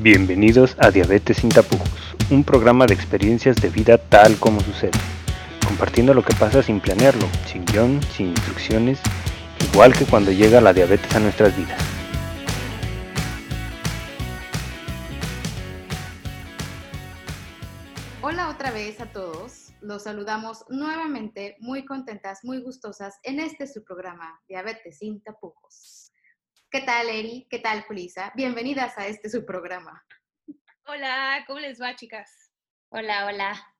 Bienvenidos a Diabetes sin tapujos, un programa de experiencias de vida tal como sucede, compartiendo lo que pasa sin planearlo, sin guion, sin instrucciones, igual que cuando llega la diabetes a nuestras vidas. Hola otra vez a todos, los saludamos nuevamente muy contentas, muy gustosas en este su programa Diabetes sin tapujos. ¿Qué tal, Eri? ¿Qué tal, Julisa? Bienvenidas a este su programa. Hola, ¿cómo les va, chicas? Hola, hola.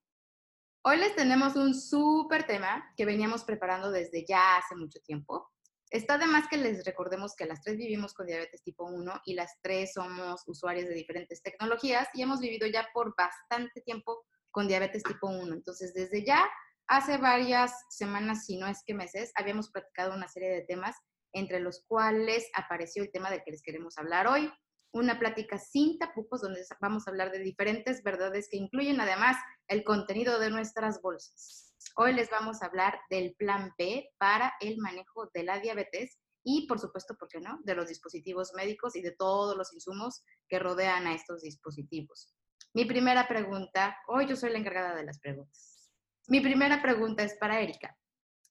Hoy les tenemos un súper tema que veníamos preparando desde ya hace mucho tiempo. Está de más que les recordemos que las tres vivimos con diabetes tipo 1 y las tres somos usuarias de diferentes tecnologías y hemos vivido ya por bastante tiempo con diabetes tipo 1. Entonces, desde ya, hace varias semanas, si no es que meses, habíamos practicado una serie de temas entre los cuales apareció el tema del que les queremos hablar hoy. Una plática sin tapujos donde vamos a hablar de diferentes verdades que incluyen además el contenido de nuestras bolsas. Hoy les vamos a hablar del plan B para el manejo de la diabetes y, por supuesto, ¿por qué no?, de los dispositivos médicos y de todos los insumos que rodean a estos dispositivos. Mi primera pregunta, hoy yo soy la encargada de las preguntas. Mi primera pregunta es para Erika.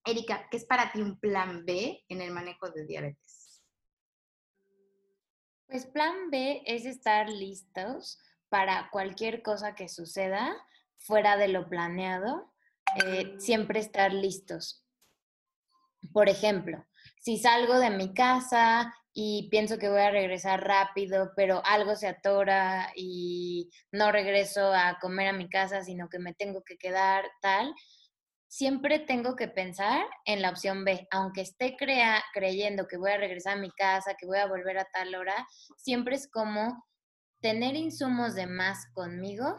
Erika, ¿qué es para ti un plan B en el manejo de diabetes? Pues plan B es estar listos para cualquier cosa que suceda fuera de lo planeado, eh, siempre estar listos. Por ejemplo, si salgo de mi casa y pienso que voy a regresar rápido, pero algo se atora y no regreso a comer a mi casa, sino que me tengo que quedar tal, siempre tengo que pensar en la opción B, aunque esté creyendo que voy a regresar a mi casa, que voy a volver a tal hora, siempre es como tener insumos de más conmigo,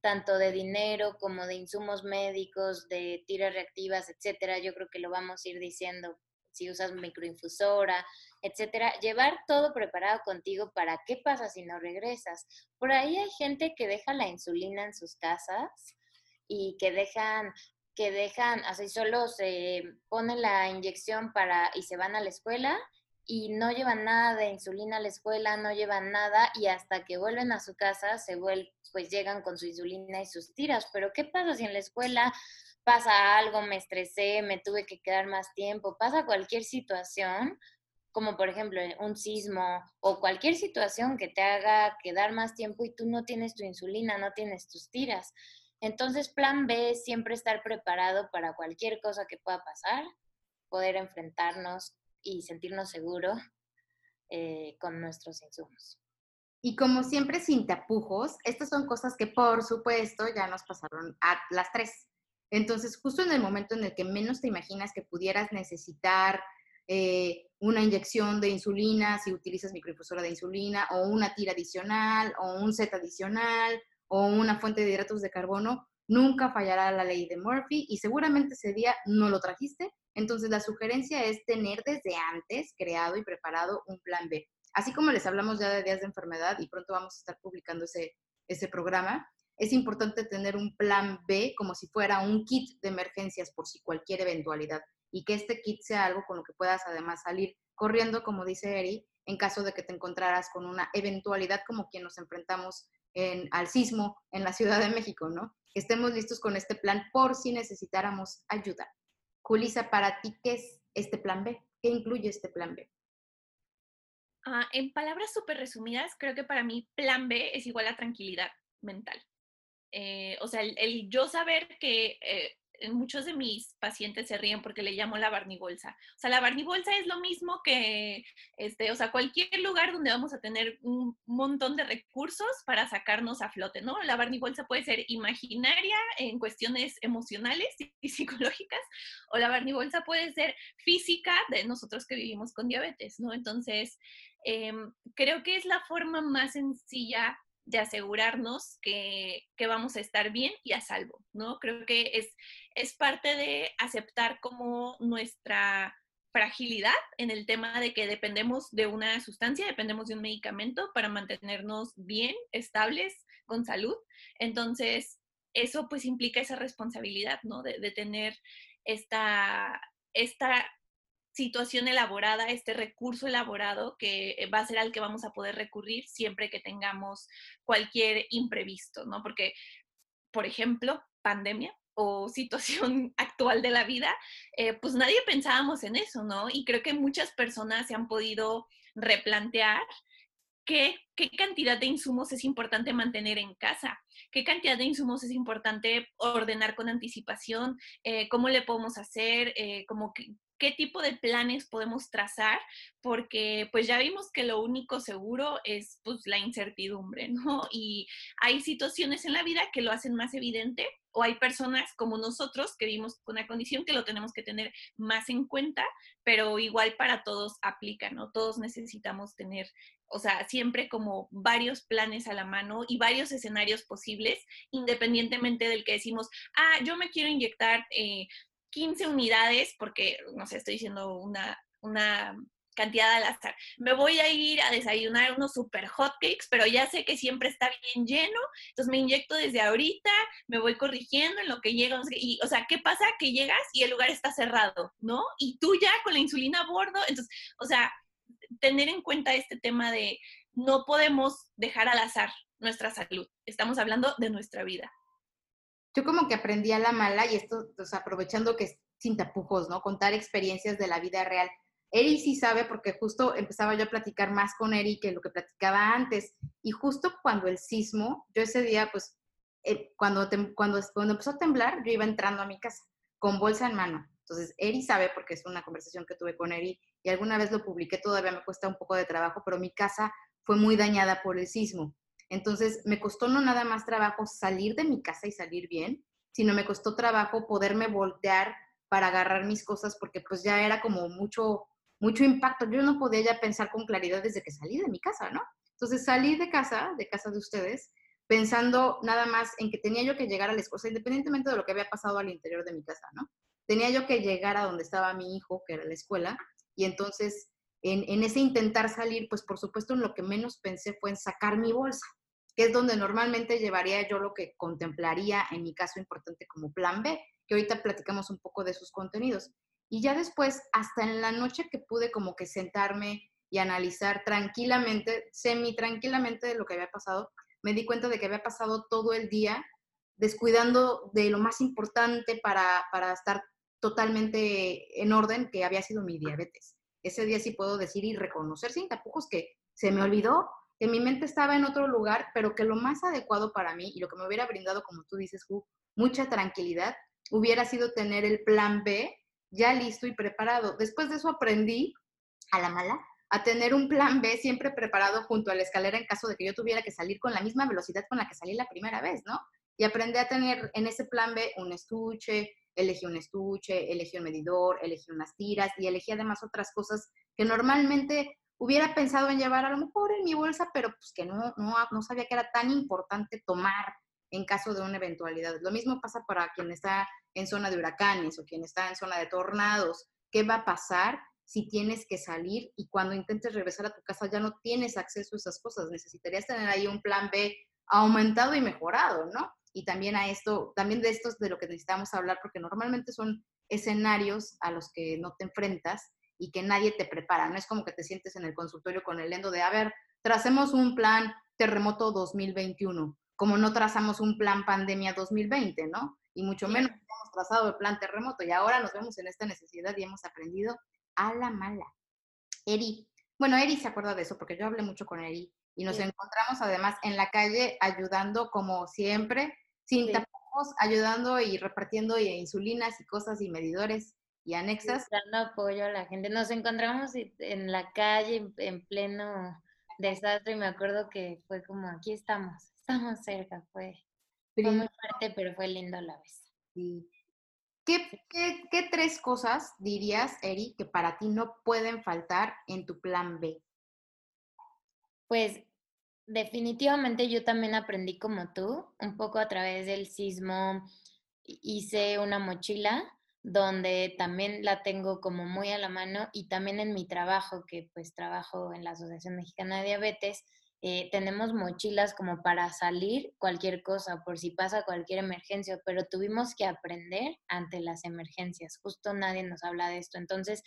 tanto de dinero como de insumos médicos, de tiras reactivas, etcétera. Yo creo que lo vamos a ir diciendo si usas microinfusora, etcétera. Llevar todo preparado contigo para qué pasa si no regresas. Por ahí hay gente que deja la insulina en sus casas y que dejan que dejan, así solo se ponen la inyección para y se van a la escuela y no llevan nada de insulina a la escuela, no llevan nada y hasta que vuelven a su casa se vuelven, pues llegan con su insulina y sus tiras. Pero ¿qué pasa si en la escuela pasa algo, me estresé, me tuve que quedar más tiempo, pasa cualquier situación? como por ejemplo un sismo o cualquier situación que te haga quedar más tiempo y tú no tienes tu insulina, no tienes tus tiras. Entonces, plan B es siempre estar preparado para cualquier cosa que pueda pasar, poder enfrentarnos y sentirnos seguros eh, con nuestros insumos. Y como siempre, sin tapujos, estas son cosas que por supuesto ya nos pasaron a las tres. Entonces, justo en el momento en el que menos te imaginas que pudieras necesitar eh, una inyección de insulina, si utilizas microinfusora de insulina, o una tira adicional, o un set adicional, o una fuente de hidratos de carbono, nunca fallará la ley de Murphy y seguramente ese día no lo trajiste. Entonces la sugerencia es tener desde antes creado y preparado un plan B. Así como les hablamos ya de días de enfermedad y pronto vamos a estar publicando ese, ese programa, es importante tener un plan B como si fuera un kit de emergencias por si cualquier eventualidad y que este kit sea algo con lo que puedas además salir corriendo, como dice Eri, en caso de que te encontraras con una eventualidad como quien nos enfrentamos en, al sismo en la Ciudad de México, ¿no? Que estemos listos con este plan por si necesitáramos ayuda. Julisa, para ti, ¿qué es este plan B? ¿Qué incluye este plan B? Ah, en palabras súper resumidas, creo que para mí plan B es igual a tranquilidad mental. Eh, o sea, el, yo saber que eh, muchos de mis pacientes se ríen porque le llamo la barnibolsa. O sea, la barnibolsa es lo mismo que, este, o sea, cualquier lugar donde vamos a tener un montón de recursos para sacarnos a flote, ¿no? La barnibolsa puede ser imaginaria en cuestiones emocionales y psicológicas, o la barnibolsa puede ser física de nosotros que vivimos con diabetes, ¿no? Entonces, em, creo que es la forma más sencilla de asegurarnos que, que, vamos a estar bien y a salvo, ¿no? Creo que es, es parte de aceptar como nuestra fragilidad en el tema de que dependemos de una sustancia, dependemos de un medicamento para mantenernos bien, estables, con salud. Entonces, eso pues implica esa responsabilidad, ¿no? De, tener esta, esta situación elaborada, este recurso elaborado que va a ser al que vamos a poder recurrir siempre que tengamos cualquier imprevisto, ¿no? Porque, por ejemplo, pandemia o situación actual de la vida, eh, pues nadie pensábamos en eso, ¿no? Y creo que muchas personas se han podido replantear qué, qué cantidad de insumos es importante mantener en casa, qué cantidad de insumos es importante ordenar con anticipación, eh, cómo le podemos hacer, eh, como qué tipo de planes podemos trazar, porque pues ya vimos que lo único seguro es pues la incertidumbre, ¿no? Y hay situaciones en la vida que lo hacen más evidente o hay personas como nosotros que vimos una condición que lo tenemos que tener más en cuenta, pero igual para todos aplica, ¿no? Todos necesitamos tener, o sea, siempre como varios planes a la mano y varios escenarios posibles, independientemente del que decimos, ah, yo me quiero inyectar 15 eh, unidades, porque, no sé, estoy diciendo una, una cantidad al azar. Me voy a ir a desayunar unos super hotcakes, pero ya sé que siempre está bien lleno, entonces me inyecto desde ahorita, me voy corrigiendo en lo que llega, y, o sea, ¿qué pasa? Que llegas y el lugar está cerrado, ¿no? Y tú ya con la insulina a bordo, entonces, o sea, tener en cuenta este tema de no podemos dejar al azar nuestra salud, estamos hablando de nuestra vida. Yo como que aprendí a la mala y esto, o aprovechando que es sin tapujos, ¿no? Contar experiencias de la vida real Eri sí sabe porque justo empezaba yo a platicar más con Eri que lo que platicaba antes. Y justo cuando el sismo, yo ese día, pues, eh, cuando, cuando, cuando empezó a temblar, yo iba entrando a mi casa con bolsa en mano. Entonces, Eri sabe porque es una conversación que tuve con Eri y alguna vez lo publiqué, todavía me cuesta un poco de trabajo, pero mi casa fue muy dañada por el sismo. Entonces, me costó no nada más trabajo salir de mi casa y salir bien, sino me costó trabajo poderme voltear para agarrar mis cosas porque pues ya era como mucho mucho impacto. Yo no podía ya pensar con claridad desde que salí de mi casa, ¿no? Entonces salí de casa, de casa de ustedes, pensando nada más en que tenía yo que llegar a la escuela, independientemente de lo que había pasado al interior de mi casa, ¿no? Tenía yo que llegar a donde estaba mi hijo, que era la escuela, y entonces en, en ese intentar salir, pues por supuesto en lo que menos pensé fue en sacar mi bolsa, que es donde normalmente llevaría yo lo que contemplaría en mi caso importante como plan B, que ahorita platicamos un poco de sus contenidos. Y ya después, hasta en la noche que pude como que sentarme y analizar tranquilamente, semi tranquilamente de lo que había pasado, me di cuenta de que había pasado todo el día descuidando de lo más importante para, para estar totalmente en orden, que había sido mi diabetes. Ese día sí puedo decir y reconocer sin tapujos que se me olvidó, que mi mente estaba en otro lugar, pero que lo más adecuado para mí y lo que me hubiera brindado, como tú dices, mucha tranquilidad, hubiera sido tener el plan B ya listo y preparado. Después de eso aprendí, a la mala, a tener un plan B siempre preparado junto a la escalera en caso de que yo tuviera que salir con la misma velocidad con la que salí la primera vez, ¿no? Y aprendí a tener en ese plan B un estuche, elegí un estuche, elegí un medidor, elegí unas tiras y elegí además otras cosas que normalmente hubiera pensado en llevar a lo mejor en mi bolsa, pero pues que no, no, no sabía que era tan importante tomar en caso de una eventualidad. Lo mismo pasa para quien está en zona de huracanes o quien está en zona de tornados. ¿Qué va a pasar si tienes que salir y cuando intentes regresar a tu casa ya no tienes acceso a esas cosas? Necesitarías tener ahí un plan B aumentado y mejorado, ¿no? Y también a esto, también de estos de lo que necesitamos hablar, porque normalmente son escenarios a los que no te enfrentas y que nadie te prepara. No es como que te sientes en el consultorio con el endo de, a ver, tracemos un plan terremoto 2021 como no trazamos un plan pandemia 2020, ¿no? Y mucho menos hemos trazado el plan terremoto y ahora nos vemos en esta necesidad y hemos aprendido a la mala. Eri, bueno, Eri se acuerda de eso porque yo hablé mucho con Eri y nos encontramos además en la calle ayudando como siempre, sin tapujos, ayudando y repartiendo insulinas y cosas y medidores y anexas. Dando apoyo a la gente. Nos encontramos en la calle en pleno desastre y me acuerdo que fue como, aquí estamos estamos cerca, fue, muy fuerte, pero fue lindo la vez. ¿Qué, qué, tres cosas dirías, Eri, que para ti no pueden faltar en tu plan B? Pues definitivamente yo también aprendí como tú, un poco a través del sismo. Hice una mochila donde también la tengo como muy a la mano y también en mi trabajo, que pues trabajo en la Asociación Mexicana de Diabetes, eh, tenemos mochilas como para salir cualquier cosa, por si pasa cualquier emergencia, pero tuvimos que aprender ante las emergencias. Justo nadie nos habla de esto. Entonces,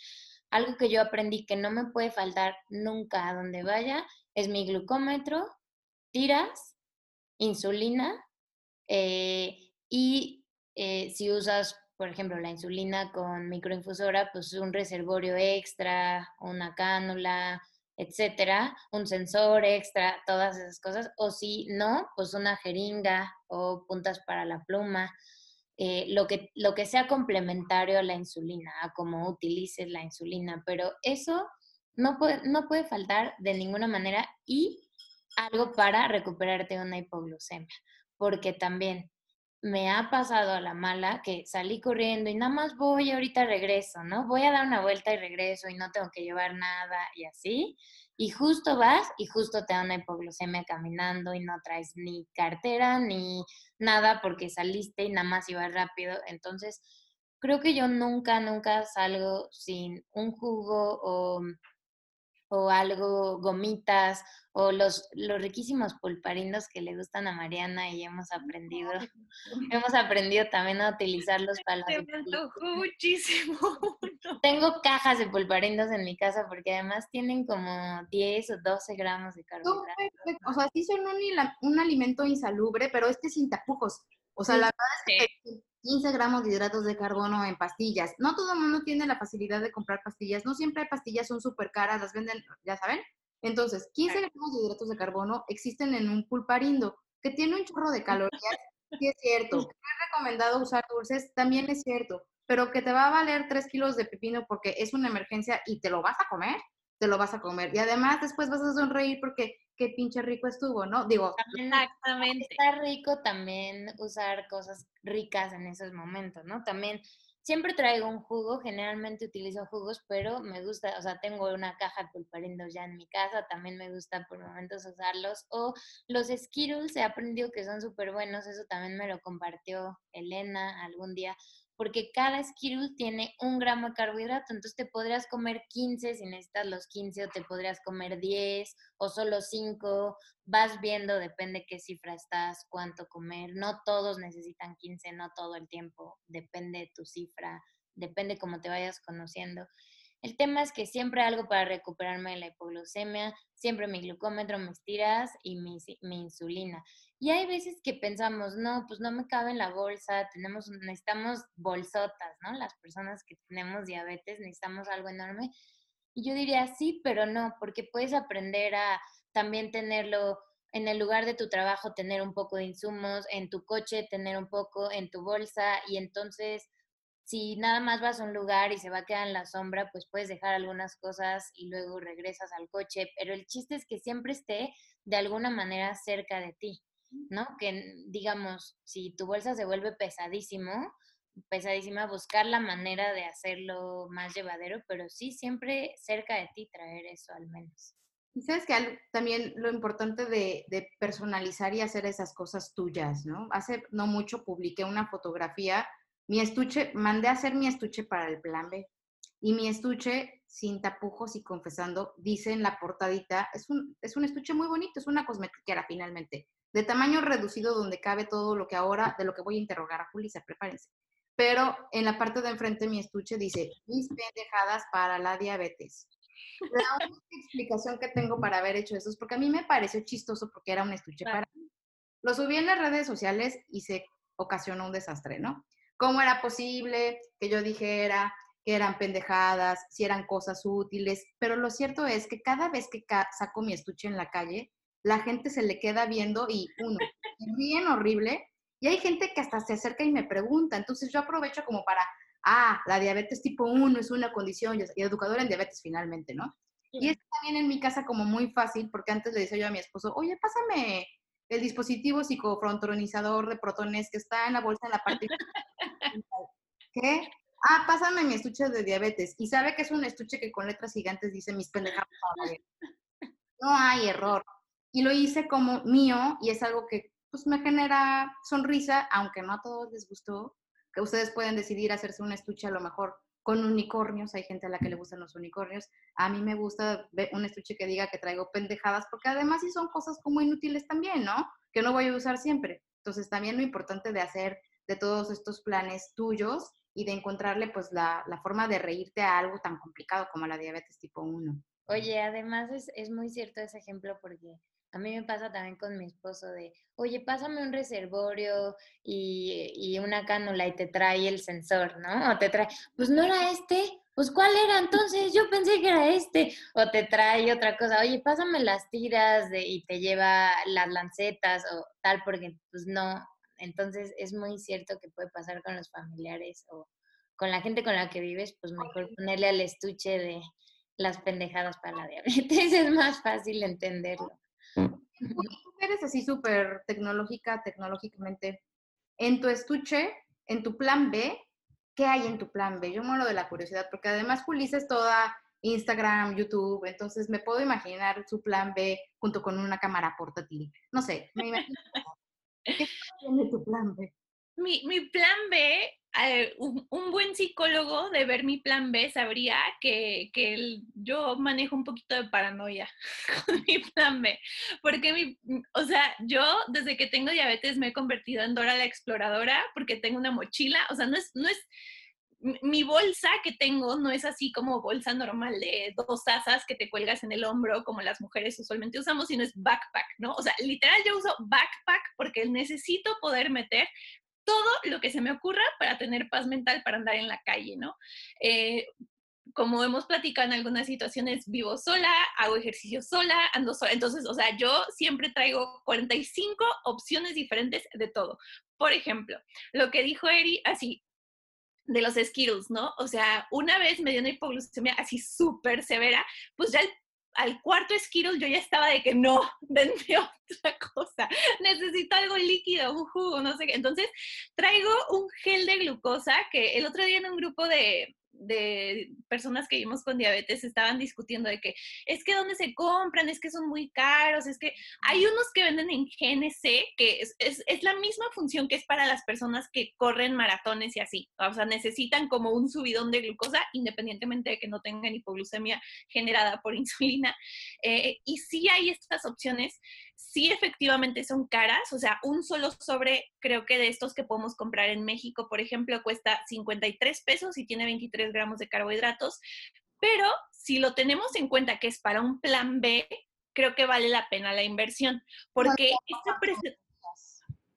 algo que yo aprendí que no me puede faltar nunca a donde vaya es mi glucómetro, tiras, insulina eh, y eh, si usas, por ejemplo, la insulina con microinfusora, pues un reservorio extra, una cánula, etcétera, un sensor extra, todas esas cosas, o si no, pues una jeringa o puntas para la pluma, eh, lo, que, lo que sea complementario a la insulina, a cómo utilices la insulina, pero eso no puede, no puede faltar de ninguna manera y algo para recuperarte una hipoglucemia, porque también me ha pasado a la mala que salí corriendo y nada más voy, ahorita regreso, ¿no? Voy a dar una vuelta y regreso y no tengo que llevar nada y así. Y justo vas y justo te da una hipoglucemia caminando y no traes ni cartera ni nada porque saliste y nada más ibas rápido. Entonces, creo que yo nunca, nunca salgo sin un jugo o o algo, gomitas, o los, los riquísimos pulparindos que le gustan a Mariana y hemos aprendido, hemos aprendido también a utilizarlos para la Me muchísimo. Tengo cajas de pulparindos en mi casa porque además tienen como 10 o 12 gramos de carbohidratos. O sea, sí son un, un alimento insalubre, pero este sin tapujos. O sea, la verdad es que 15 gramos de hidratos de carbono en pastillas. No todo el mundo tiene la facilidad de comprar pastillas. No siempre hay pastillas, son súper caras, las venden, ya saben. Entonces, 15 gramos de hidratos de carbono existen en un pulparindo, que tiene un chorro de calorías, sí es cierto. Que es recomendado usar dulces, también es cierto. Pero que te va a valer 3 kilos de pepino porque es una emergencia y te lo vas a comer, te lo vas a comer. Y además después vas a sonreír porque qué pinche rico estuvo, ¿no? Digo, exactamente. Está rico también usar cosas ricas en esos momentos, ¿no? También siempre traigo un jugo, generalmente utilizo jugos, pero me gusta, o sea, tengo una caja de pulparindos ya en mi casa, también me gusta por momentos usarlos. O los Skittles, he aprendido que son súper buenos, eso también me lo compartió Elena algún día porque cada Skittle tiene un gramo de carbohidrato, entonces te podrías comer 15 si necesitas los 15 o te podrías comer 10 o solo 5, vas viendo, depende qué cifra estás, cuánto comer, no todos necesitan 15, no todo el tiempo, depende de tu cifra, depende cómo te vayas conociendo. El tema es que siempre algo para recuperarme de la hipoglucemia, siempre mi glucómetro, mis tiras y mi, insulina. Y hay veces que pensamos, no, pues no me cabe en la bolsa, tenemos, necesitamos bolsotas, ¿no? Las personas que tenemos diabetes necesitamos algo enorme. Y yo diría, sí, pero no, porque puedes aprender a también tenerlo en el lugar de tu trabajo, tener un poco de insumos, en tu coche, tener un poco, en tu bolsa, y entonces si nada más vas a un lugar y se va a quedar en la sombra, pues puedes dejar algunas cosas y luego regresas al coche, pero el chiste es que siempre esté de alguna manera cerca de ti, ¿no? Que digamos, si tu bolsa se vuelve pesadísimo, pesadísima, buscar la manera de hacerlo más llevadero, pero sí siempre cerca de ti traer eso al menos. Y sabes que también lo importante de, de, personalizar y hacer esas cosas tuyas, ¿no? Hace no mucho publiqué una fotografía mi estuche, mandé a hacer mi estuche para el plan B. Y mi estuche, sin tapujos y confesando, dice en la portadita, es un, es un estuche muy bonito, es una cosmetiquera finalmente, de tamaño reducido donde cabe todo lo que ahora, de lo que voy a interrogar a Julissa, prepárense. Pero en la parte de enfrente mi estuche dice, mis pendejadas para la diabetes. La única explicación que tengo para haber hecho eso es porque a mí me pareció chistoso porque era un estuche para mí. Lo subí en las redes sociales y se ocasionó un desastre, ¿no? ¿Cómo era posible que yo dijera que eran pendejadas, si eran cosas útiles? Pero lo cierto es que cada vez que saco mi estuche en la calle, la gente se le queda viendo y uno, bien horrible, y hay gente que hasta se acerca y me pregunta. Entonces yo aprovecho como para, ah, la diabetes tipo 1 es una condición, y educadora en diabetes finalmente, ¿no? Y es también en mi casa como muy fácil, porque antes le decía yo a mi esposo, oye, pásame el dispositivo psicofrontronizador de protones que está en la bolsa en la parte. ¿Qué? Ah, pásame mi estuche de diabetes. Y sabe que es un estuche que con letras gigantes dice mis pendejadas. No hay error. Y lo hice como mío y es algo que pues me genera sonrisa, aunque no a todos les gustó, que ustedes pueden decidir hacerse un estuche a lo mejor con unicornios, hay gente a la que le gustan los unicornios. A mí me gusta un estuche que diga que traigo pendejadas, porque además sí son cosas como inútiles también, ¿no? Que no voy a usar siempre. Entonces también lo importante de hacer de todos estos planes tuyos y de encontrarle pues la, forma de reírte a algo tan complicado como la diabetes tipo 1. Oye, además es, es muy cierto ese ejemplo porque a mí me pasa también con mi esposo de, oye, pásame un reservorio y, y, una cánula y te trae el sensor, ¿no? O te trae, pues no era este, pues ¿cuál era entonces? Yo pensé que era este. O te trae otra cosa, oye, pásame las tiras de, y te lleva las lancetas o tal, porque pues no. Entonces es muy cierto que puede pasar con los familiares o con la gente con la que vives, pues mejor ponerle al estuche de las pendejadas para la diabetes, es más fácil entenderlo. Tú eres así súper tecnológica, tecnológicamente. En tu estuche, en tu plan B, ¿qué hay en tu plan B? Yo muero de la curiosidad, porque además Julissa es toda Instagram, YouTube, entonces me puedo imaginar su plan B junto con una cámara portátil. No sé, me imagino. ¿Qué tiene tu plan B? Mi, mi plan B un, buen psicólogo de ver mi plan B sabría que, que yo manejo un poquito de paranoia con mi plan B. Porque, mi, o sea, yo desde que tengo diabetes me he convertido en Dora la exploradora porque tengo una mochila. O sea, no es, no es, mi bolsa que tengo no es así como bolsa normal de dos tazas que te cuelgas en el hombro como las mujeres usualmente usamos, sino es backpack, ¿no? O sea, literal yo uso backpack porque necesito poder meter todo lo que se me ocurra para tener paz mental para andar en la calle, ¿no? Eh, como hemos platicado en algunas situaciones, vivo sola, hago ejercicio sola, ando sola. Entonces, o sea, yo siempre traigo 45 opciones diferentes de todo. Por ejemplo, lo que dijo Eri, así, de los Skittles, ¿no? O sea, una vez me dio una hipoglucemia así súper severa, pues ya el al cuarto Skittles yo ya estaba de que no, denme otra cosa, necesito algo líquido, un jugo, no sé qué. Entonces traigo un gel de glucosa que el otro día en un grupo de, de personas que vimos con diabetes estaban discutiendo de que es que dónde se compran, es que son muy caros, es que hay unos que venden en GNC que es, es, es, la misma función que es para las personas que corren maratones y así, o sea, necesitan como un subidón de glucosa independientemente de que no tengan hipoglucemia generada por insulina. Eh, y sí hay estas opciones sí efectivamente son caras, o sea, un solo sobre, creo que de estos que podemos comprar en México, por ejemplo, cuesta 53 pesos y tiene 23 gramos de carbohidratos, pero si lo tenemos en cuenta que es para un plan B, creo que vale la pena la inversión, porque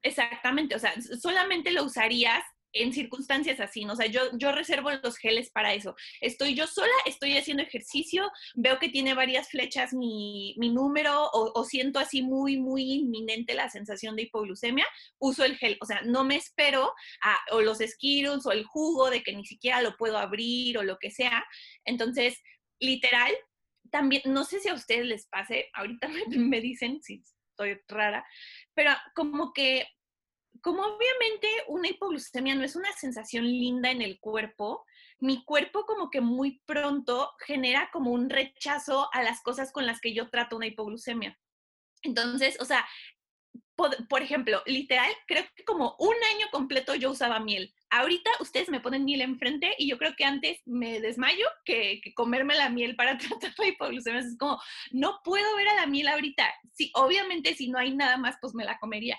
Exactamente, o sea, solamente lo usarías en circunstancias así, ¿no? O sea, yo, yo reservo los geles para eso. Estoy yo sola, estoy haciendo ejercicio, veo que tiene varias flechas mi, mi número o, siento así muy, muy inminente la sensación de hipoglucemia, uso el gel. O sea, no me espero a o los Skittles o el jugo de que ni siquiera lo puedo abrir o lo que sea. Entonces, literal, también, no sé si a ustedes les pase, ahorita me dicen si estoy rara, pero como que como obviamente una hipoglucemia no es una sensación linda en el cuerpo, mi cuerpo como que muy pronto genera como un rechazo a las cosas con las que yo trato una hipoglucemia. Entonces, o sea, por, ejemplo, literal, creo que como un año completo yo usaba miel. Ahorita ustedes me ponen miel enfrente y yo creo que antes me desmayo que, comerme la miel para tratar la hipoglucemia. Es como, no puedo ver a la miel ahorita. Sí, obviamente si no hay nada más, pues me la comería.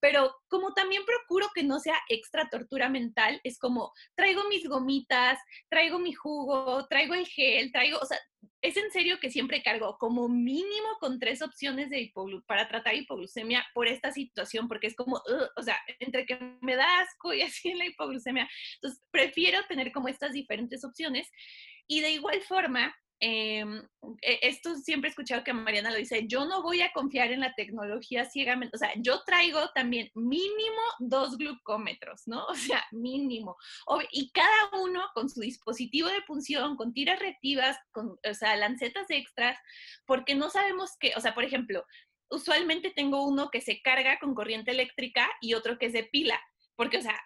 Pero como también procuro que no sea extra tortura mental, es como, traigo mis gomitas, traigo mi jugo, traigo el gel, traigo, o sea, es en serio que siempre cargo como mínimo con tres opciones de para tratar hipoglucemia por esta situación, porque es como, o sea, entre que me da asco y así en la hipoglucemia. Entonces, prefiero tener como estas diferentes opciones. Y de igual forma, Em, e, esto siempre he escuchado que Mariana lo dice, yo no voy a confiar en la tecnología ciegamente, o sea, yo traigo también mínimo dos glucómetros, ¿no? O sea, mínimo. y cada uno con su dispositivo de punción, con tiras reactivas, con, o sea, lancetas extras, porque no sabemos qué, o sea, por ejemplo, usualmente tengo uno que se carga con corriente eléctrica y otro que es de pila, porque, o sea,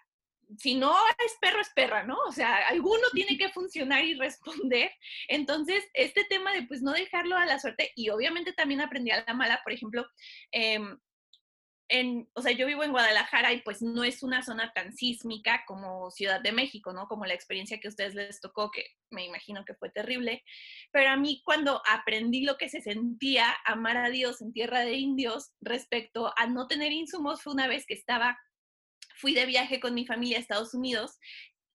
si no es perro, es perra, ¿no? O sea, alguno tiene que funcionar y responder. Entonces, este tema de pues no dejarlo a la suerte y obviamente también aprendí a la mala, por ejemplo, em, en, o sea, yo vivo en Guadalajara y pues no es una zona tan sísmica como Ciudad de México, ¿no? Como la experiencia que a ustedes les tocó, que me imagino que fue terrible. Pero a mí cuando aprendí lo que se sentía amar a Dios en tierra de indios respecto a no tener insumos fue una vez que estaba fui de viaje con mi familia a Estados Unidos,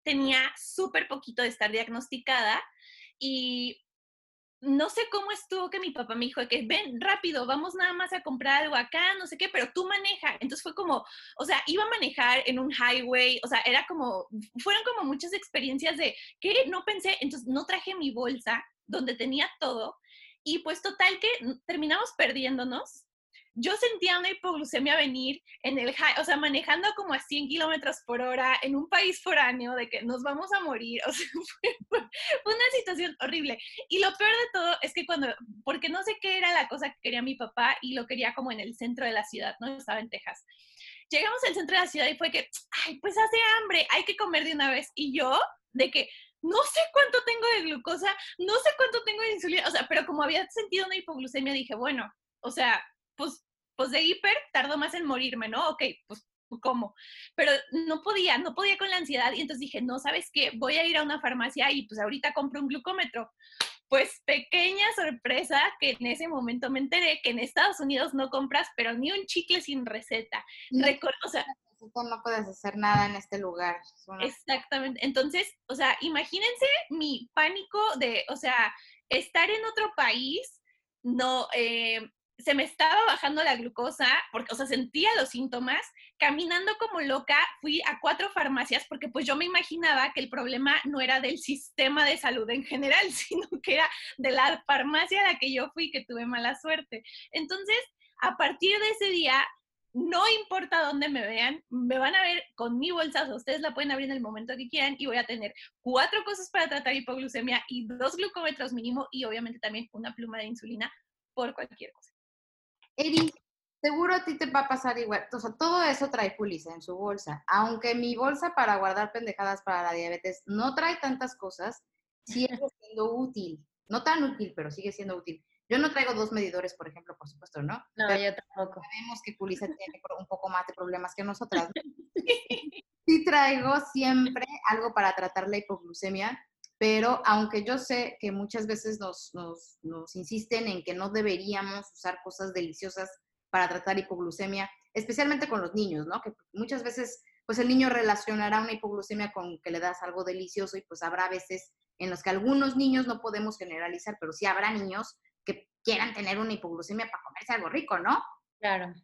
tenía súper poquito de estar diagnosticada y no sé cómo estuvo que mi papá me dijo que ven rápido, vamos nada más a comprar algo acá, no sé qué, pero tú maneja. Entonces fue como, o sea, iba a manejar en un highway, o sea, era como, fueron como muchas experiencias de que no pensé, entonces no traje mi bolsa donde tenía todo y pues total que terminamos perdiéndonos yo sentía una hipoglucemia venir en el, o sea, manejando como a 100 kilómetros por hora en un país foráneo de que nos vamos a morir, o sea, fue, una situación horrible. Y lo peor de todo es que cuando, porque no sé qué era la cosa que quería mi papá y lo quería como en el centro de la ciudad, ¿no? Estaba en Texas. Llegamos al centro de la ciudad y fue que, ay, pues hace hambre, hay que comer de una vez. Y yo, de que, no sé cuánto tengo de glucosa, no sé cuánto tengo de insulina, o sea, pero como había sentido una hipoglucemia, dije, bueno, o sea, pues, pues de hiper tardó más en morirme, ¿no? Ok, pues ¿cómo? Pero no podía, no podía con la ansiedad y entonces dije, no, ¿sabes qué? Voy a ir a una farmacia y pues ahorita compro un glucómetro. Pues pequeña sorpresa que en ese momento me enteré que en Estados Unidos no compras, pero ni un chicle sin receta. No, o sea, no puedes hacer nada en este lugar. Exactamente. Entonces, o sea, imagínense mi pánico de, o sea, estar en otro país, no, eh, se me estaba bajando la glucosa, porque, o sea, sentía los síntomas, caminando como loca, fui a cuatro farmacias porque pues yo me imaginaba que el problema no era del sistema de salud en general, sino que era de la farmacia a la que yo fui que tuve mala suerte. Entonces, a partir de ese día, no importa dónde me vean, me van a ver con mi bolsa, ustedes la pueden abrir en el momento que quieran y voy a tener cuatro cosas para tratar hipoglucemia y dos glucómetros mínimo y obviamente también una pluma de insulina por cualquier cosa. Eri, seguro a ti te va a pasar igual. O sea, todo eso trae Pulisa en su bolsa. Aunque mi bolsa para guardar pendejadas para la diabetes no trae tantas cosas, sigue siendo útil. No tan útil, pero sigue siendo útil. Yo no traigo dos medidores, por ejemplo, por supuesto, ¿no? No, yo tampoco. Sabemos que Pulisa tiene un poco más de problemas que nosotras. sí traigo siempre algo para tratar la hipoglucemia pero aunque yo sé que muchas veces nos, nos, insisten en que no deberíamos usar cosas deliciosas para tratar hipoglucemia, especialmente con los niños, ¿no? Que muchas veces, pues el niño relacionará una hipoglucemia con que le das algo delicioso y pues habrá veces en los que algunos niños no podemos generalizar, pero sí habrá niños que quieran tener una hipoglucemia para comerse algo rico, ¿no? Claro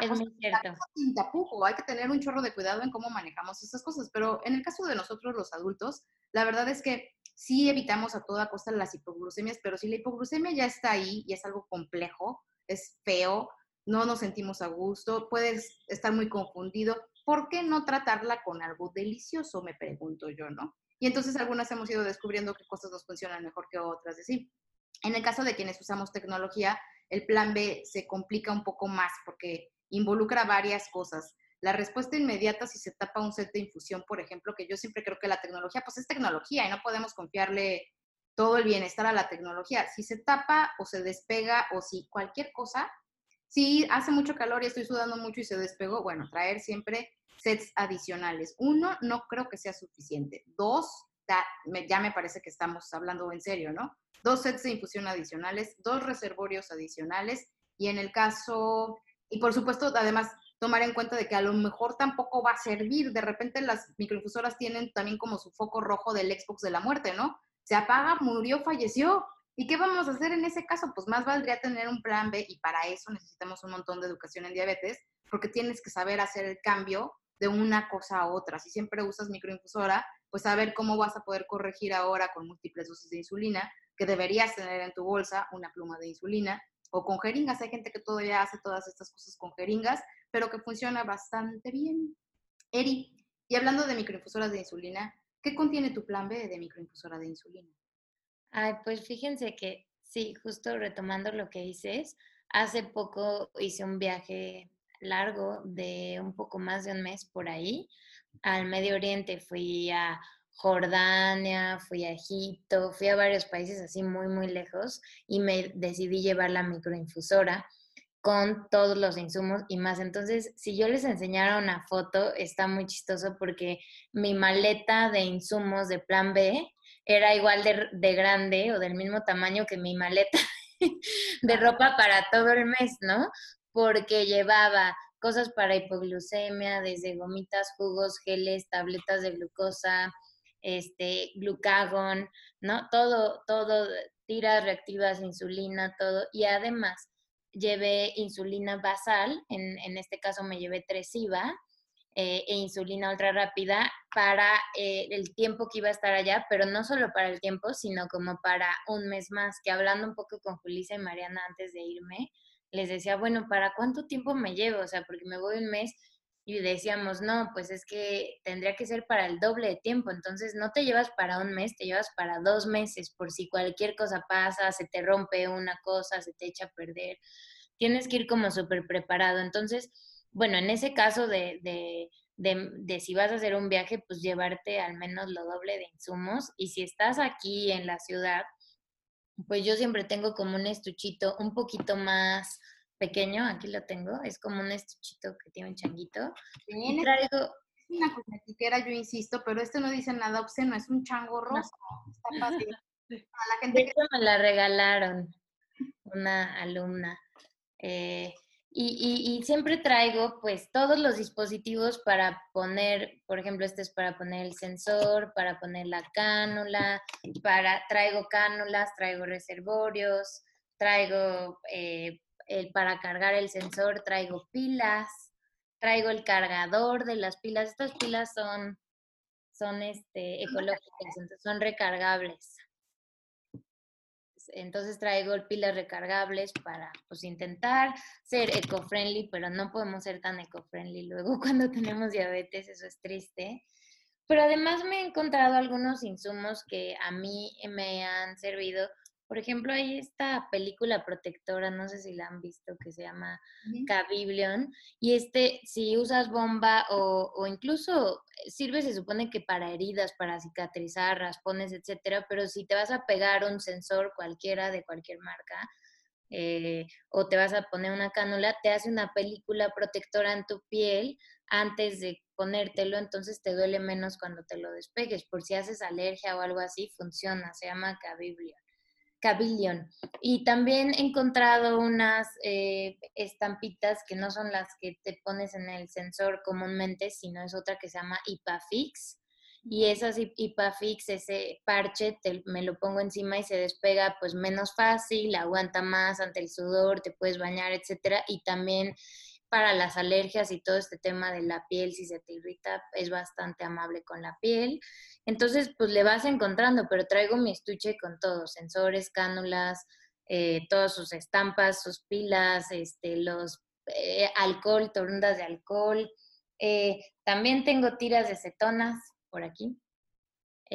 es muy cierto. sin tapujo, hay que tener un chorro de cuidado en cómo manejamos estas cosas, pero en el caso de nosotros los adultos, la verdad es que sí evitamos a toda costa las hipoglucemias, pero si la hipoglucemia ya está ahí y es algo complejo, es feo, no nos sentimos a gusto, puedes estar muy confundido, ¿por qué no tratarla con algo delicioso? Me pregunto yo, ¿no? Y entonces algunas hemos ido descubriendo qué cosas nos funcionan mejor que otras, decir. En el caso de quienes usamos tecnología, el plan B se complica un poco más porque involucra varias cosas. La respuesta inmediata si se tapa un set de infusión, por ejemplo, que yo siempre creo que la tecnología, pues es tecnología y no podemos confiarle todo el bienestar a la tecnología. Si se tapa o se despega o si cualquier cosa, si hace mucho calor y estoy sudando mucho y se despegó, bueno, traer siempre sets adicionales. Uno, no creo que sea suficiente. Dos, ya me parece que estamos hablando en serio, ¿no? Dos sets de infusión adicionales, dos reservorios adicionales y en el caso y por supuesto, además, tomar en cuenta de que a lo mejor tampoco va a servir. De repente las microinfusoras tienen también como su foco rojo del Xbox de la muerte, ¿no? Se apaga, murió, falleció. ¿Y qué vamos a hacer en ese caso? Pues más valdría tener un plan B y para eso necesitamos un montón de educación en diabetes, porque tienes que saber hacer el cambio de una cosa a otra. Si siempre usas microinfusora, pues saber cómo vas a poder corregir ahora con múltiples dosis de insulina, que deberías tener en tu bolsa una pluma de insulina, o con jeringas. Hay gente que todavía hace todas estas cosas con jeringas, pero que funciona bastante bien. Eri, y hablando de microinfusoras de insulina, ¿qué contiene tu plan B de microinfusora de insulina? Ay, pues fíjense que sí, justo retomando lo que dices, hace poco hice un viaje largo de un poco más de un mes por ahí al Medio Oriente. Fui a Jordania, fui a Egipto, fui a varios países así muy, muy lejos y me decidí llevar la microinfusora con todos los insumos y más. Entonces, si yo les enseñara una foto, está muy chistoso porque mi maleta de insumos de plan B era igual de, de grande o del mismo tamaño que mi maleta de ropa para todo el mes, ¿no? Porque llevaba cosas para hipoglucemia, desde gomitas, jugos, geles, tabletas de glucosa, este, glucagón, ¿no? Todo, todo, tiras reactivas, insulina, todo. Y además llevé insulina basal, en, en este caso me llevé Tresiva, eh, e insulina ultra rápida para eh, el tiempo que iba a estar allá, pero no solo para el tiempo, sino como para un mes más, que hablando un poco con Julissa y Mariana antes de irme, les decía, bueno, ¿para cuánto tiempo me llevo? O sea, porque me voy un mes y decíamos, no, pues es que tendría que ser para el doble de tiempo, entonces no te llevas para un mes, te llevas para dos meses, por si cualquier cosa pasa, se te rompe una cosa, se te echa a perder, tienes que ir como súper preparado. Entonces, bueno, en ese caso de, de, de, si vas a hacer un viaje, pues llevarte al menos lo doble de insumos. Y si estás aquí en la ciudad, pues yo siempre tengo como un estuchito un poquito más pequeño, aquí lo tengo, es como un estuchito que tiene un changuito. Y traigo... Es una cosmetiquera, yo insisto, pero este no dice nada obsceno, es un chango rosa. Está fácil. la gente que... me la regalaron una alumna. Eh, y, siempre traigo pues todos los dispositivos para poner, por ejemplo, este es para poner el sensor, para poner la cánula, para, traigo cánulas, traigo reservorios, traigo eh, el, para cargar el sensor, traigo pilas, traigo el cargador de las pilas. Estas pilas son, son este, ecológicas, entonces son recargables entonces traigo pilas recargables para pues intentar ser eco-friendly, pero no podemos ser tan eco-friendly luego cuando tenemos diabetes, eso es triste. Pero además me he encontrado algunos insumos que a mí me han servido por ejemplo, hay esta película protectora, no sé si la han visto, que se llama Cabiblion, y este, si usas bomba o, o, incluso sirve, se supone que para heridas, para cicatrizar, raspones, etcétera, pero si te vas a pegar un sensor cualquiera de cualquier marca, eh, o te vas a poner una cánula, te hace una película protectora en tu piel antes de ponértelo, entonces te duele menos cuando te lo despegues. Por si haces alergia o algo así, funciona, se llama Cabiblion. Cabillion. Y también he encontrado unas eh, estampitas que no son las que te pones en el sensor comúnmente, sino es otra que se llama IPAFIX. Y esas IPAFIX, ese parche, me lo pongo encima y se despega pues menos fácil, aguanta más ante el sudor, te puedes bañar, etcétera. Y también para las alergias y todo este tema de la piel, si se te irrita, es bastante amable con la piel. Entonces, pues le vas encontrando, pero traigo mi estuche con todo, sensores, cánulas, eh, todas sus estampas, sus pilas, este, los eh, alcohol, torundas de alcohol. Eh, también tengo tiras de cetonas por aquí.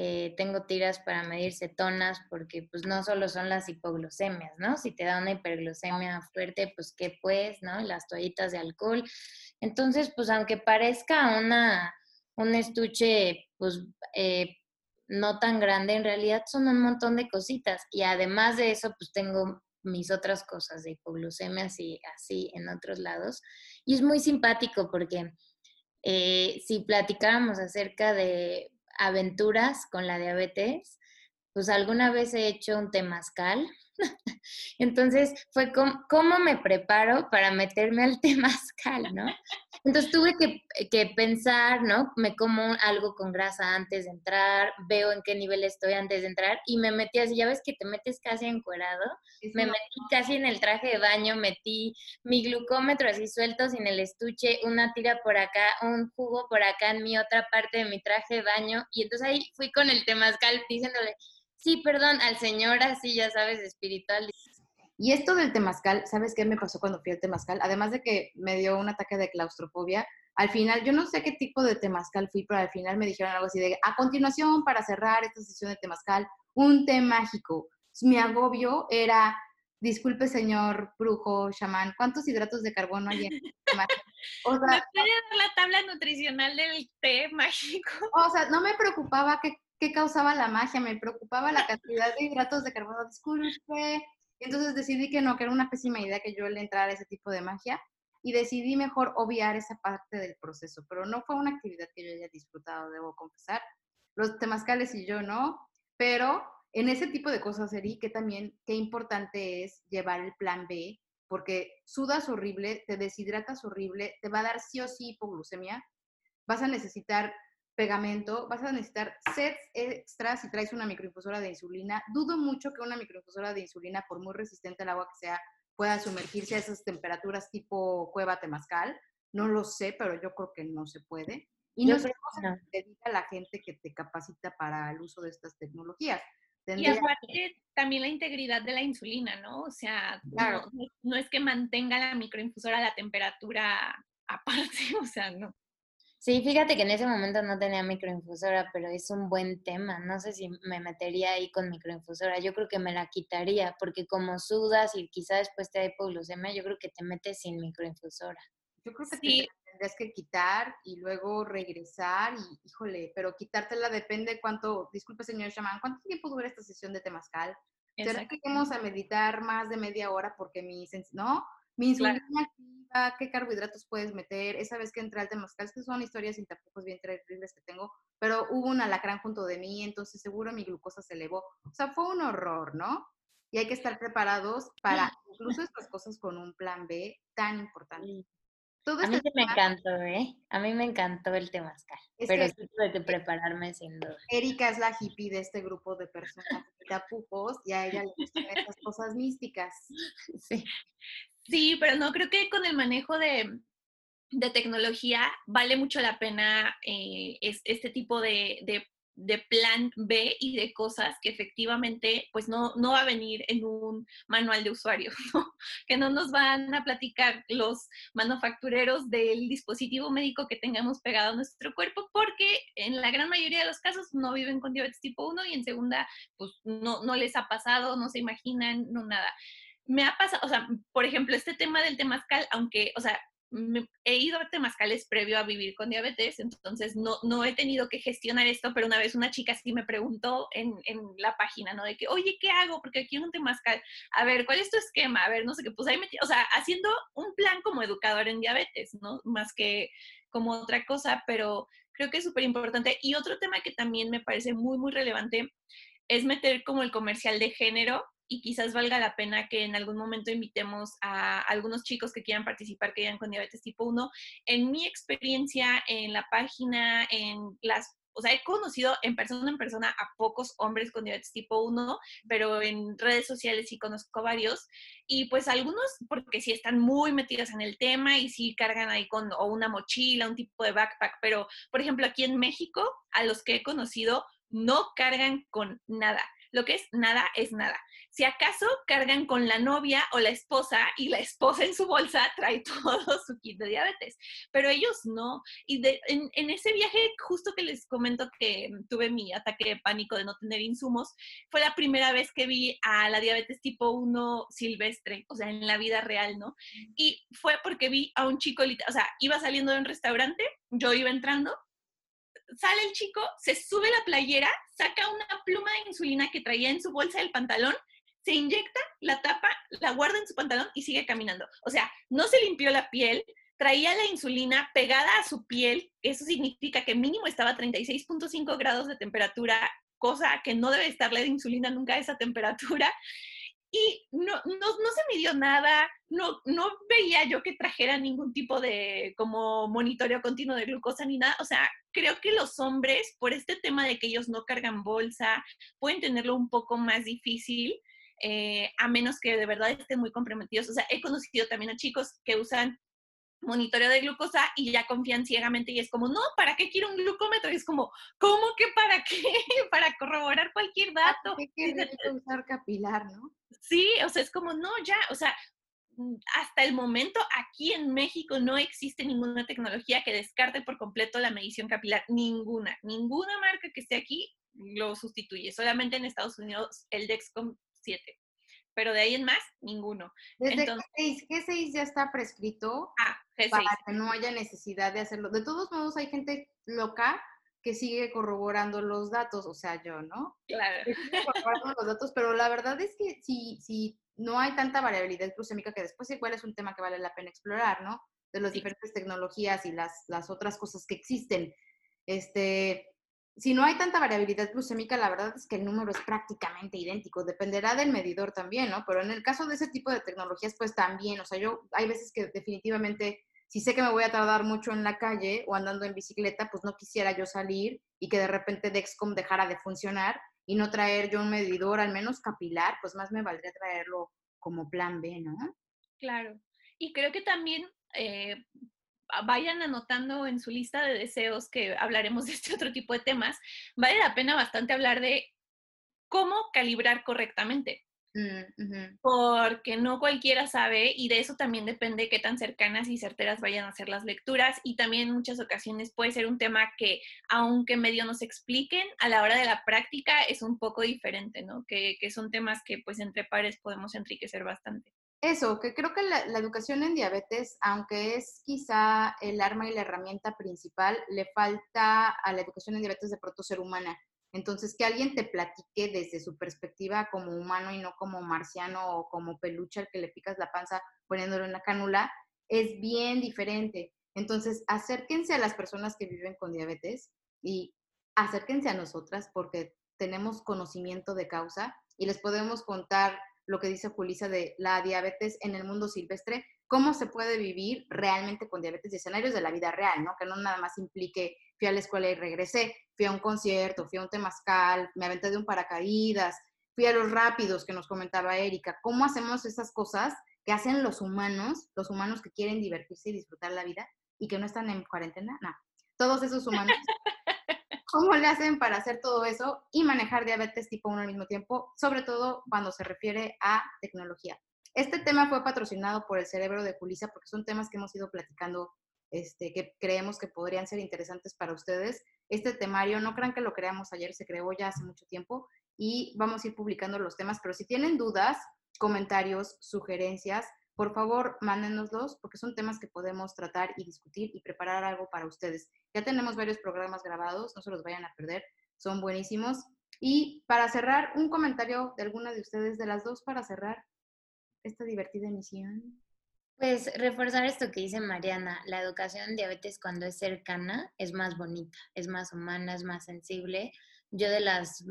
Eh, tengo tiras para medir cetonas porque pues no solo son las hipoglucemias, ¿no? Si te da una hiperglucemia fuerte, pues qué pues, ¿no? Las toallitas de alcohol. Entonces, pues aunque parezca una, un estuche, pues eh, no tan grande, en realidad son un montón de cositas. Y además de eso, pues tengo mis otras cosas de hipoglucemias y así en otros lados. Y es muy simpático porque eh, si platicáramos acerca de aventuras con la diabetes, pues alguna vez he hecho un temazcal. Entonces fue como, cómo me preparo para meterme al temazcal, ¿no? Entonces tuve que, que, pensar, ¿no? Me como algo con grasa antes de entrar, veo en qué nivel estoy antes de entrar y me metí así, ya ves que te metes casi encuerado, me metí casi en el traje de baño, metí mi glucómetro así suelto sin el estuche, una tira por acá, un jugo por acá en mi otra parte de mi traje de baño y entonces ahí fui con el temazcal diciéndole, sí, perdón, al señor así, ya sabes, espiritual. Y esto del temazcal, ¿sabes qué me pasó cuando fui al temazcal? Además de que me dio un ataque de claustrofobia, al final, yo no sé qué tipo de temazcal fui, pero al final me dijeron algo así de, a continuación, para cerrar esta sesión de temazcal, un té mágico. Mi agobio era, disculpe señor brujo, chamán, ¿cuántos hidratos de carbono hay en el té mágico? O sea, ¿Me puede dar la tabla nutricional del té mágico? O sea, no me preocupaba qué, qué causaba la magia, me preocupaba la cantidad de hidratos de carbono. Disculpe, entonces decidí que no, que era una pésima idea que yo le entrara a ese tipo de magia y decidí mejor obviar esa parte del proceso, pero no fue una actividad que yo haya disfrutado, debo confesar. Los temazcales y yo no, pero en ese tipo de cosas, Eri, que también qué importante es llevar el plan B porque sudas horrible, te deshidratas horrible, te va a dar sí o sí hipoglucemia, vas a necesitar pegamento, vas a necesitar sets extras si traes una microinfusora de insulina. Dudo mucho que una microinfusora de insulina, por muy resistente al agua que sea, pueda sumergirse a esas temperaturas tipo cueva temazcal. No lo sé, pero yo creo que no se puede. Y no sé cómo se dedica a la gente que te capacita para el uso de estas tecnologías. Y aparte también la integridad de la insulina, ¿no? O sea, no, es que mantenga la microinfusora a la temperatura aparte, o sea, no. Sí, fíjate que en ese momento no tenía microinfusora, pero es un buen tema. No sé si me metería ahí con microinfusora. Yo creo que me la quitaría, porque como sudas y quizá después te da hipoglucemia, yo creo que te metes sin microinfusora. Yo creo que sí tendrías que quitar y luego regresar y, híjole, pero quitártela depende cuánto, disculpe señor Shaman, ¿cuánto tiempo dura esta sesión de temazcal? ¿Será que vamos a meditar más de media hora porque mi, ¿no? Mi insulina activa, qué carbohidratos puedes meter, esa vez que entré al temazcal, que son historias sin tapujos bien terribles que tengo, pero hubo un alacrán junto de mí, entonces seguro mi glucosa se elevó. O sea, fue un horror, ¿no? Y hay que estar preparados para incluso estas cosas con un plan B tan importante a mí este me encantó, ¿eh? A mí me encantó el temazcal, pero sí tuve que prepararme sin duda. Erika es la hippie de este grupo de personas de apujos y a ella le gustan estas cosas místicas. Sí. Sí, pero no, creo que con el manejo de, de tecnología vale mucho la pena eh, este tipo de, de de plan B y de cosas que efectivamente pues no, no va a venir en un manual de usuario, que no nos van a platicar los manufactureros del dispositivo médico que tengamos pegado a nuestro cuerpo, porque en la gran mayoría de los casos no viven con diabetes tipo 1 y en segunda pues no, no les ha pasado, no se imaginan, no nada. Me ha pasado, o sea, por ejemplo, este tema del temazcal, aunque, o sea, he ido a temazcales previo a vivir con diabetes, entonces no, no he tenido que gestionar esto, pero una vez una chica sí me preguntó en, en la página, ¿no? De que, oye, ¿qué hago? Porque en un temazcal, a ver, ¿cuál es tu esquema? A ver, no sé qué, pues ahí me, o sea, haciendo un plan como educador en diabetes, ¿no? Más que como otra cosa, pero creo que es súper importante. Y otro tema que también me parece muy, muy relevante es meter como el comercial de género y quizás valga la pena que en algún momento invitemos a algunos chicos que quieran participar, que hayan con diabetes tipo 1. En mi experiencia en la página, en las o sea, he conocido en persona en persona a pocos hombres con diabetes tipo 1, pero en redes sociales sí conozco varios. Y pues algunos, porque sí están muy metidos en el tema y sí cargan ahí con o una mochila, un tipo de backpack. Pero, por ejemplo, aquí en México, a los que he conocido, no cargan con nada. Lo que es nada es nada. Si acaso cargan con la novia o la esposa y la esposa en su bolsa trae todo su kit de diabetes, pero ellos no. Y en, ese viaje, justo que les comento que tuve mi ataque de pánico de no tener insumos, fue la primera vez que vi a la diabetes tipo 1 silvestre, o sea, en la vida real, ¿no? Y fue porque vi a un chico, o sea, iba saliendo de un restaurante, yo iba entrando sale el chico, se sube la playera, saca una pluma de insulina que traía en su bolsa del pantalón se inyecta, la tapa, la guarda en su pantalón y sigue caminando. O sea, no se limpió la piel, traía la insulina pegada a su piel, eso significa que mínimo estaba a 36.5 grados de temperatura, cosa que no debe estarle de insulina nunca a esa temperatura. No, no se midió nada, no, no veía yo que trajera ningún tipo de como monitoreo continuo de glucosa ni nada. O sea, creo que los hombres, por este tema de que ellos no cargan bolsa, pueden tenerlo un poco más difícil eh, a menos que de verdad estén muy comprometidos. O sea, he conocido también a chicos que usan monitoreo de glucosa y ya confían ciegamente y es como, no, ¿para qué quiero un glucómetro? Y es como, ¿cómo que para qué? para corroborar cualquier dato. ¿Qué usar capilar, no? Sí, o sea, es como, no, ya, o sea, mm, hasta el momento aquí en México no existe ninguna tecnología que descarte por completo la medición capilar, ninguna, ninguna marca que esté aquí lo sustituye. Solamente en Estados Unidos el Dexcom pero de ahí en más, ninguno. Desde G6, G6 ya está prescrito ah, para que no haya necesidad de hacerlo. De todos modos, hay gente loca que sigue corroborando los datos, o sea, yo, ¿no? Claro. corroborando los datos, pero la verdad es que si, si no hay tanta variabilidad glucémica, que después igual es un tema que vale la pena explorar, ¿no? De las diferentes tecnologías y las, las otras cosas que existen. Este, si no hay tanta variabilidad glucémica, la verdad es que el número es prácticamente idéntico, dependerá del medidor también, ¿no? Pero en el caso de ese tipo de tecnologías, pues también, o sea, yo hay veces que definitivamente, si sé que me voy a tardar mucho en la calle o andando en bicicleta, pues no quisiera yo salir y que de repente Dexcom dejara de funcionar y no traer yo un medidor al menos capilar, pues más me valdría traerlo como plan B, ¿no? Claro. Y creo que también eh, vayan anotando en su lista de deseos que hablaremos de este otro tipo de temas, vale la pena bastante hablar de cómo calibrar correctamente. Mm, Porque no cualquiera sabe y de eso también depende qué tan cercanas y certeras vayan a ser las lecturas y también en muchas ocasiones puede ser un tema que aunque medio nos expliquen, a la hora de la práctica es un poco diferente, ¿no? Que, que son temas que pues entre pares podemos enriquecer bastante. Eso, que creo que la, educación en diabetes, aunque es quizá el arma y la herramienta principal, le falta a la educación en diabetes de pronto ser humana. Entonces, que alguien te platique desde su perspectiva como humano y no como marciano o como peluche al que le picas la panza poniéndole una cánula, es bien diferente. Entonces, acérquense a las personas que viven con diabetes y acérquense a nosotras porque tenemos conocimiento de causa y les podemos contar lo que dice Julisa de la diabetes en el mundo silvestre, cómo se puede vivir realmente con diabetes y escenarios de la vida real, ¿no? Que no nada más implique fui a la escuela y regresé, fui a un concierto, fui a un temazcal, me aventé de un paracaídas, fui a los rápidos que nos comentaba Erika. ¿Cómo hacemos esas cosas que hacen los humanos, los humanos que quieren divertirse y disfrutar la vida y que no están en cuarentena? No, todos esos humanos cómo le hacen para hacer todo eso y manejar diabetes tipo 1 al mismo tiempo, sobre todo cuando se refiere a tecnología. Este tema fue patrocinado por el cerebro de Julisa porque son temas que hemos ido platicando este, que creemos que podrían ser interesantes para ustedes. Este temario, no crean que lo creamos ayer, se creó ya hace mucho tiempo y vamos a ir publicando los temas, pero si tienen dudas, comentarios, sugerencias, por favor, mándenoslos porque son temas que podemos tratar y discutir y preparar algo para ustedes. Ya tenemos varios programas grabados, no se los vayan a perder, son buenísimos. Y para cerrar, un comentario de alguna de ustedes, de las dos, para cerrar esta divertida emisión. Pues reforzar esto que dice Mariana, la educación en diabetes cuando es cercana es más bonita, es más humana, es más sensible. Yo de las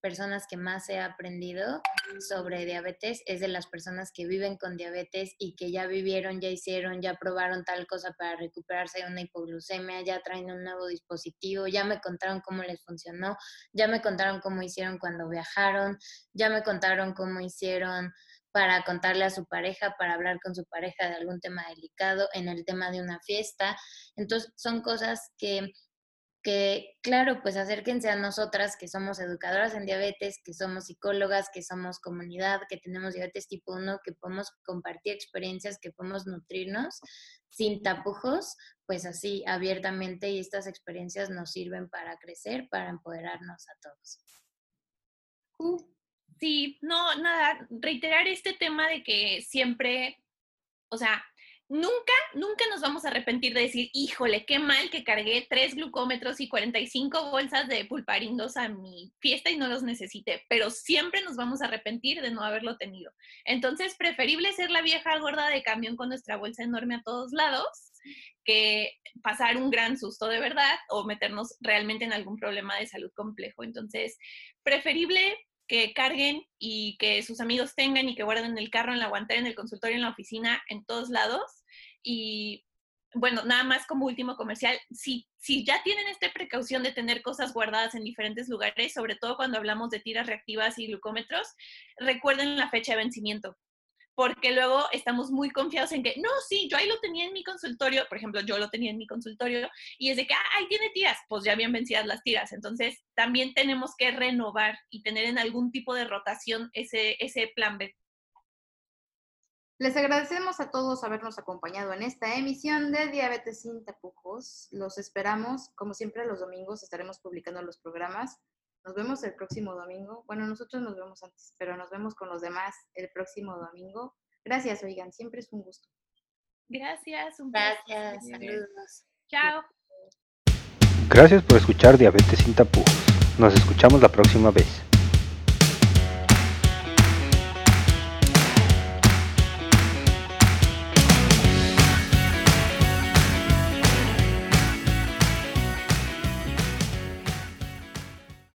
personas que más he aprendido sobre diabetes es de las personas que viven con diabetes y que ya vivieron, ya hicieron, ya probaron tal cosa para recuperarse de una hipoglucemia, ya traen un nuevo dispositivo, ya me contaron cómo les funcionó, ya me contaron cómo hicieron cuando viajaron, ya me contaron cómo hicieron para contarle a su pareja, para hablar con su pareja de algún tema delicado, en el tema de una fiesta. Entonces, son cosas que que, claro, pues acérquense a nosotras que somos educadoras en diabetes, que somos psicólogas, que somos comunidad, que tenemos diabetes tipo 1, que podemos compartir experiencias, que podemos nutrirnos sin tapujos, pues así abiertamente y estas experiencias nos sirven para crecer, para empoderarnos a todos. Sí, no, nada, reiterar este tema de que siempre, o sea, nunca, nunca nos vamos a arrepentir de decir, híjole, qué mal que cargué tres glucómetros y 45 bolsas de pulparindos a mi fiesta y no los necesité, pero siempre nos vamos a arrepentir de no haberlo tenido. Entonces, preferible ser la vieja gorda de camión con nuestra bolsa enorme a todos lados que pasar un gran susto de verdad o meternos realmente en algún problema de salud complejo. Entonces, preferible que carguen y que sus amigos tengan y que guarden en el carro, en la guantera, en el consultorio, en la oficina, en todos lados. Y bueno, nada más como último comercial, si, si ya tienen esta precaución de tener cosas guardadas en diferentes lugares, sobre todo cuando hablamos de tiras reactivas y glucómetros, recuerden la fecha de vencimiento porque luego estamos muy confiados en que, no, sí, yo ahí lo tenía en mi consultorio, por ejemplo, yo lo tenía en mi consultorio, y es de que, ah, ahí tiene tiras, pues ya habían vencidas las tiras. Entonces, también tenemos que renovar y tener en algún tipo de rotación ese, ese plan B. Les agradecemos a todos habernos acompañado en esta emisión de Diabetes sin tapujos. Los esperamos, como siempre, los domingos estaremos publicando los programas. Nos vemos el próximo domingo. Bueno, nosotros nos vemos antes, pero nos vemos con los demás el próximo domingo. Gracias, oigan, siempre es un gusto. Gracias, un Gracias, saludos. Chao. Gracias por escuchar Diabetes sin tapujos. Nos escuchamos la próxima vez.